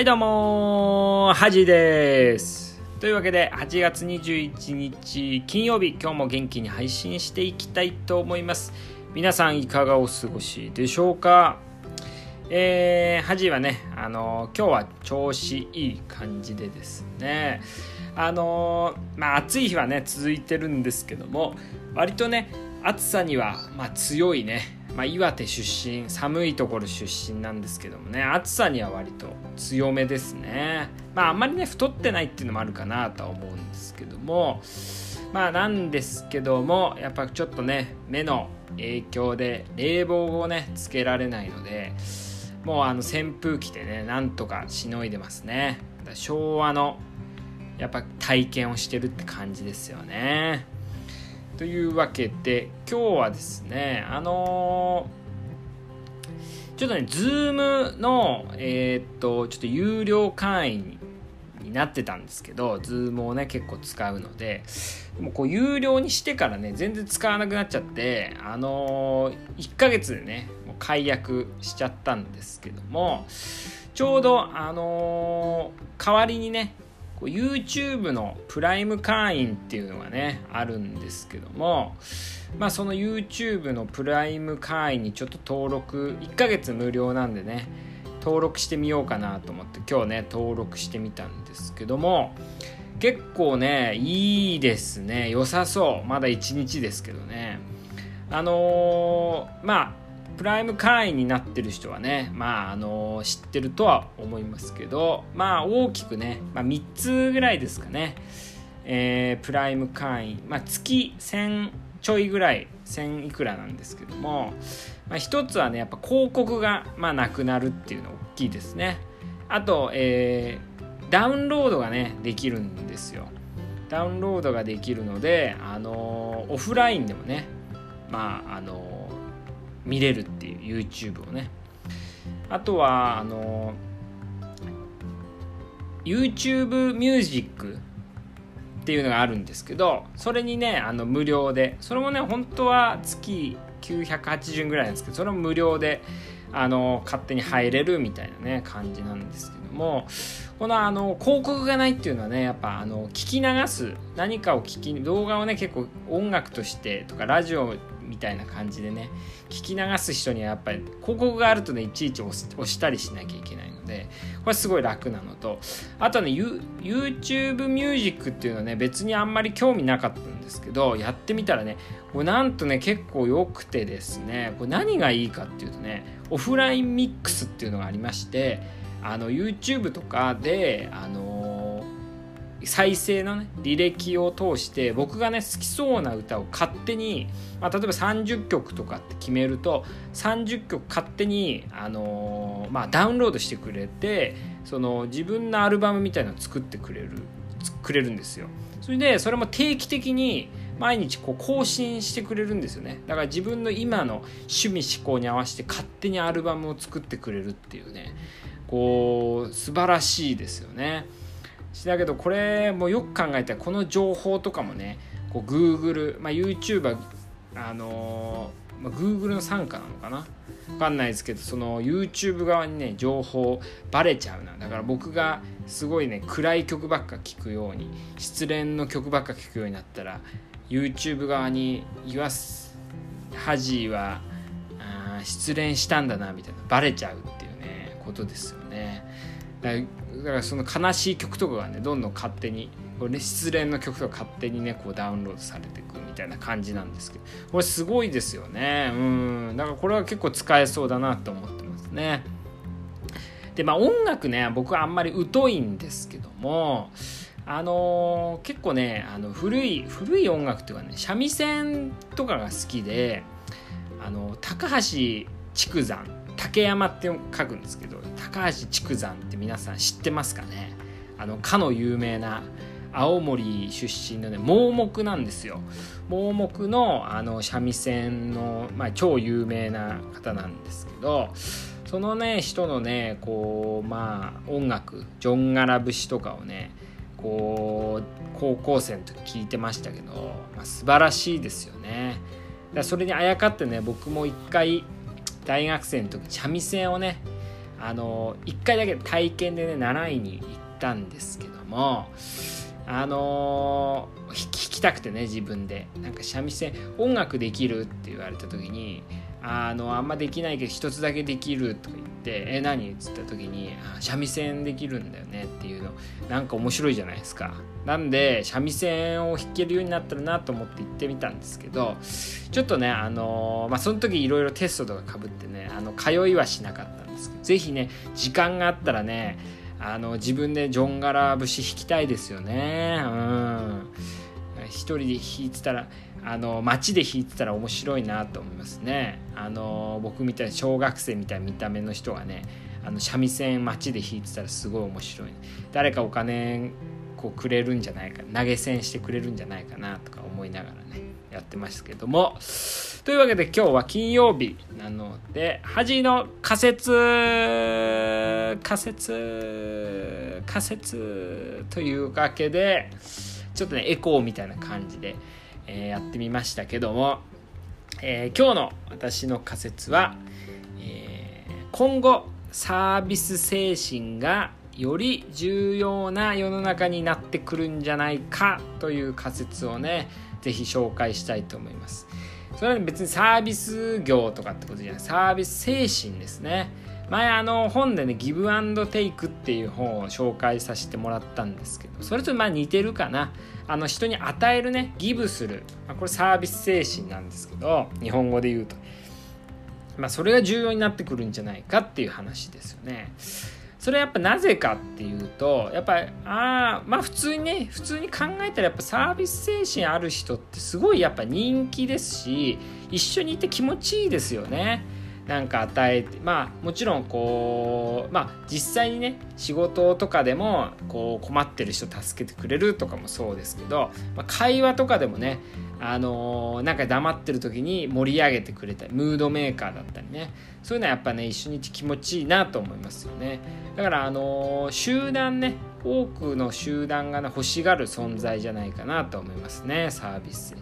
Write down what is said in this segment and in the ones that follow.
はいどうもはじです。というわけで8月21日金曜日今日も元気に配信していきたいと思います。皆さんいかがお過ごしでしょうか？えー、はじはねあの今日は調子いい感じでですね。あのまあ暑い日はね続いてるんですけども割とね暑さにはまあ強いねまあ、岩手出身寒いところ出身なんですけどもね暑さには割と強めですね。まああんまりね太ってないっていうのもあるかなとは思うんですけどもまあなんですけどもやっぱちょっとね目の影響で冷房をねつけられないのでもうあの扇風機でねなんとかしのいでますね。昭和のやっぱ体験をしてるって感じですよね。というわけで今日はですねあのー、ちょっとねズームのえー、っとちょっと有料会員になってたんですけどズームをね結構使うのでもうこう有料にしてからね全然使わなくなっちゃってあのー、1ヶ月でねもう解約しちゃったんですけどもちょうどあの代わりにね YouTube のプライム会員っていうのがねあるんですけどもまあその YouTube のプライム会員にちょっと登録1ヶ月無料なんでね登録してみようかなと思って今日ね登録してみたんですけども結構ねいいですね。良さそう。まだ1日ですけどね。あのー、まあプライム会員になってる人はねまああの知ってるとは思いますけどまあ大きくね、まあ、3つぐらいですかね、えー、プライム会員、まあ、月1000ちょいぐらい1000いくらなんですけども、まあ、1つはねやっぱ広告が、まあ、なくなるっていうの大きいですね。あと、えー、ダウンロードがねできるんですよ。ダウンロードができるので、あのオフラインでもねまああの見れるっていう YouTube をね。あとはあの YouTube ミュージックっていうのがあるんですけどそれにねあの無料でそれもね本当は月980円ぐらいなんですけどそれも無料であの勝手に入れるみたいなね感じなんですけどもこのあの広告がないっていうのはねやっぱあの聞き流す何かを聞き動画をね結構音楽としてとかラジオみたいな感じでね聞き流す人にはやっぱり広告があるとねいちいち押したりしなきゃいけないのでこれすごい楽なのとあとね YouTube ミュージックっていうのはね別にあんまり興味なかったんですけどやってみたらねこれなんとね結構良くてですねこれ何がいいかっていうとねオフラインミックスっていうのがありましてあの YouTube とかであの再生のね履歴を通して僕がね好きそうな歌を勝手に、まあ、例えば30曲とかって決めると30曲勝手に、あのー、まあ、ダウンロードしてくれてその自分のアルバムみたいのを作ってくれるくれるんですよそれでそれも定期的に毎日こう更新してくれるんですよねだから自分の今の趣味思考に合わせて勝手にアルバムを作ってくれるっていうねこう素晴らしいですよね。だけどこれもよく考えたらこの情報とかもねこう Google、まあ、YouTuber あのー、まあ、Google の傘下なのかな？分かんないですけどその YouTube 側にね情報バレちゃうな。だから僕がすごいね暗い曲ばっか聴くように失恋の曲ばっか聴くようになったら YouTube 側に言わすハジーはあ失恋したんだなみたいなバレちゃうっていうねことですよね。だからその悲しい曲とかがねどんどん勝手に、失恋の曲とか勝手にねこうダウンロードされていくみたいな感じなんですけどこれすごいですよね。うん。だからこれは結構使えそうだなと思ってますね。でまあ音楽ね僕はあんまり疎いんですけどもあのー、結構ねあの古い古い音楽っていうかね三味線とかが好きであの高橋竹山竹山って書くんですけど高橋竹山って皆さん知ってますかね？あのかの有名な青森出身のね盲目なんですよ。盲目のあの三味線の、まあ、超有名な方なんですけどそのね人のねこうまあ音楽ジョン・ガラ節とかをねこう高校生の時聞いてましたけど、まあ、素晴らしいですよね。だそれにあやかってね僕も一回大学生の時三味線をねあの1回だけ体験でね習いに行ったんですけどもあの弾きたくてね自分で。なんか三味線音楽できるって言われた時にあのあんまできないけど一つだけできるとか言って「え何?」っつった時に「三味線できるんだよね」っていうの。なんか面白いじゃないですか。なんで三味線を弾けるようになったらなと思って行ってみたんですけどちょっとねあのまあその時いろいろテストとかかぶってねあの通いはしなかったんですけど是非ね時間があったらねあの自分でジョンガラ節弾きたいですよね。うん。一人で弾いてたらあの街で弾いてたら面白いなと思いますね。あの僕みたいな小学生みたいな見た目の人がねあの三味線街で弾いてたらすごい面白い、誰かお金こうくれるんじゃないか投げ銭してくれるんじゃないかなとか思いながらねやってますけども。というわけで今日は金曜日なので恥の仮説仮説仮説というわけでちょっとねエコーみたいな感じでえー、やってみましたけども、えー、今日の私の仮説は、えー、今後サービス精神がより重要な世の中になってくるんじゃないかという仮説をね是非紹介したいと思います。それは別にサービス業とかってことじゃない。サービス精神ですね。前あの本でねギブアンドテイクっていう本を紹介させてもらったんですけどそれとまあ似てるかな。あの人に与えるねギブする、まあ、これサービス精神なんですけど日本語で言うと。まあそれが重要になってくるんじゃないかっていう話ですよね。それはやっぱなぜかっていうとやっぱああまあ普通にね普通に考えたらやっぱサービス精神ある人ってすごいやっぱ人気ですし一緒にいて気持ちいいですよね。なんか与えてまあもちろんこうまあ実際にね仕事とかでもこう困ってる人助けてくれるとかもそうですけど、まあ、会話とかでもねあのー、なんか黙ってる時に盛り上げてくれたりムードメーカーだったりねそういうのはやっぱね一緒にいて気持ちいいなと思いますよね。だからあのー、集団ね多くの集団が、ね、欲しがる存在じゃないかなと思いますねサービス。に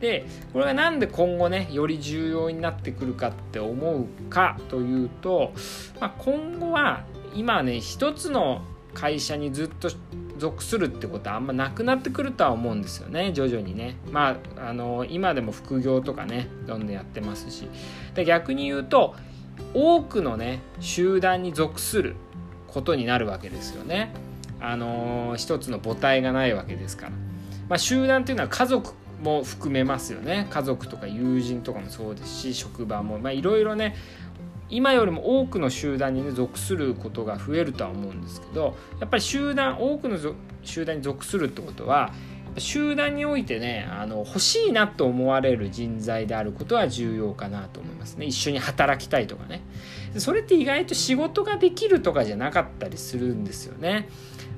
でこれが何で今後ねより重要になってくるかって思うかというと、まあ、今後は今ね一つの会社にずっと属するってことはあんまなくなってくるとは思うんですよね徐々にね。まああの今でも副業とかねどんどんやってますし。で逆に言うと多くのね集団に属することになるわけですよね。あの一つの母体がないわけですから、まあ、集団っていうのは家族も含めますよね。家族とか友人とかもそうですし職場も。いろいろね今よりも多くの集団に、ね、属することが増えるとは思うんですけどやっぱり集団多くの集団に属するってことは集団においてねあの欲しいなと思われる人材であることは重要かなと思いますね。一緒に働きたいとかね。それって意外と仕事ができるとかじゃなかったりするんですよね。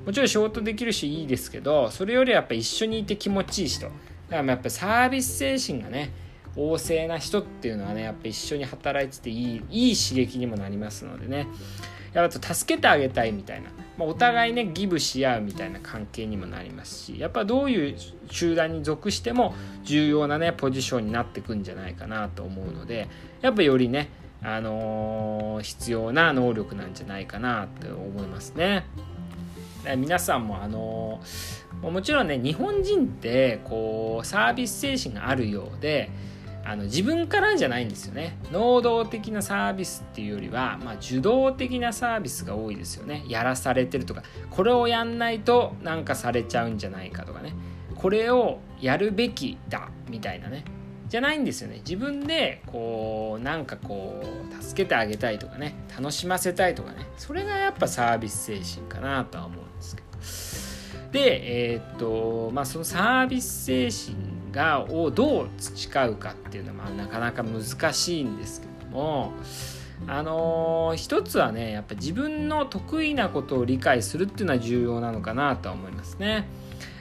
もちろん仕事できるしいいですけどそれよりはやっぱ一緒にいて気持ちいい人。だからやっぱサービス精神がね旺盛な人っていうのはねやっぱ一緒に働いてていいいい刺激にもなりますのでねやっぱ助けてあげたいみたいな、まあ、お互いねギブし合うみたいな関係にもなりますしやっぱどういう集団に属しても重要なねポジションになってくんじゃないかなと思うのでやっぱよりねあのー、必要な能力なんじゃないかなと思いますね。皆さんもあのーもちろんね日本人ってこうサービス精神があるようであの自分からじゃないんですよね。能動的なサービスっていうよりは、まあ、受動的なサービスが多いですよね。やらされてるとか。これをやんないとなんかされちゃうんじゃないかとかね。これをやるべきだみたいなね。じゃないんですよね。自分でこうなんかこう助けてあげたいとかね。楽しませたいとかね。それがやっぱサービス精神かなとは思うんですけど。で、えー、っとまあ、そのサービス精神がをどう培うかっていうのは、なかなか難しいんですけどもあのー、一つはねやっぱ自分の得意なことを理解するっていうのは重要なのかなとは思いますね。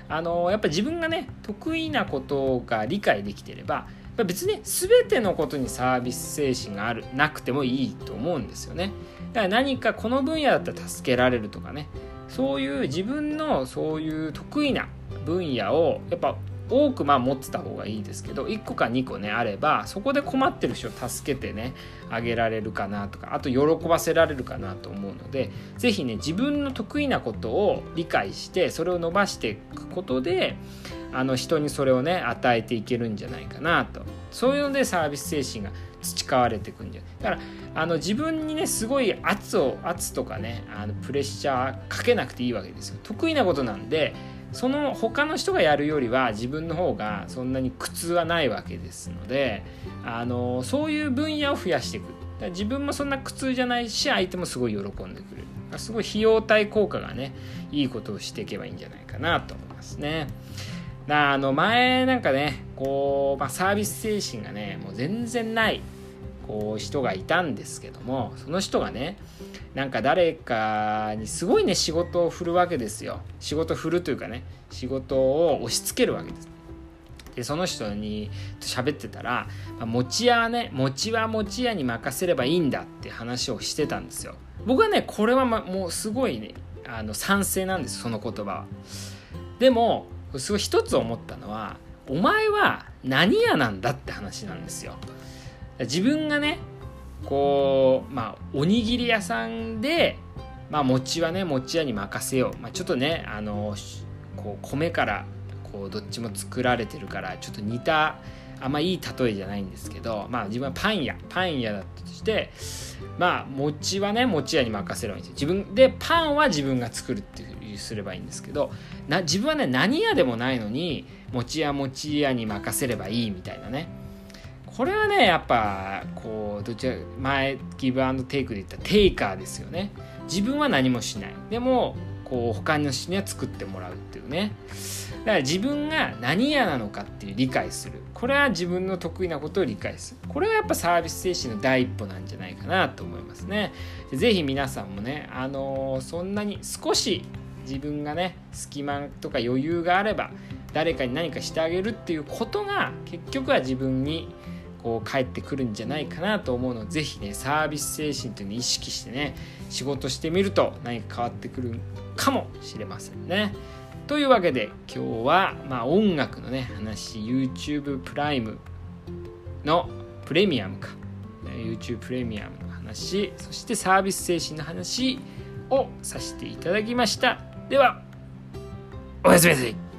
あのー、やっぱ自分がね得意なことが理解できてれば別に全てのことにサービス精神があるなくてもいいと思うんですよね。だから何かこの分野だったら助けられるとかねそういう自分のそういう得意な分野をやっぱ多くまあ持ってた方がいいですけど1個か2個ねあればそこで困ってる人を助けてねあげられるかなとかあと喜ばせられるかなと思うので是非ね自分の得意なことを理解してそれを伸ばしていくことであの人にそれをね与えていけるんじゃないかなと。そういうのでサービス精神が培われていくんじゃだからあの自分にねすごい圧を圧とかねあのプレッシャーかけなくていいわけですよ。得意なことなんでその他の人がやるよりは自分の方がそんなに苦痛はないわけですのであのそういう分野を増やしていく。自分もそんな苦痛じゃないし相手もすごい喜んでくれる。すごい費用対効果がねいいことをしていけばいいんじゃないかなと思いますね。あの前なんかねこう、まあ、サービス精神がねもう全然ない。こう人がいたんですけどもその人がねなんか誰かにすごいね仕事を振るわけですよ。仕事振るというかね仕事を押し付けるわけです。でその人に喋ってたら、まあ、餅屋はね餅は餅屋に任せればいいんだって話をしてたんですよ。僕はねこれは、ま、もうすごいねあの賛成なんですその言葉は。でもすごい一つ思ったのはお前は何屋なんだって話なんですよ。自分がねこうまあおにぎり屋さんでまあ餅はね餅屋に任せよう、まあ、ちょっとねあのこう米からこうどっちも作られてるからちょっと似たあんまいい例えじゃないんですけどまあ自分はパン屋。パン屋だとしてまあ餅はね餅屋に任せればいいんですよ。自分でパンは自分が作るっていうすればいいんですけどな自分はね何屋でもないのに餅屋餅屋に任せればいいみたいなね。これはねやっぱこうどちら前ギブアンドテイクで言ったテイカーですよね。自分は何もしない。でもこう他の人には作ってもらうっていうね。だから自分が何屋なのかっていう理解する。これは自分の得意なことを理解する。これはやっぱサービス精神の第一歩なんじゃないかなと思いますね。是非皆さんもねあのー、そんなに少し自分がね隙間とか余裕があれば誰かに何かしてあげるっていうことが結局は自分にこう返ってくるんじゃないかなと思うので是非ねサービス精神というのを意識してね仕事してみると何か変わってくるかもしれませんね。というわけで今日はまあ音楽のね話 YouTube プライムのプレミアムか。YouTube プレミアムの話そしてサービス精神の話をさせていただきました。ではおやすみなさい。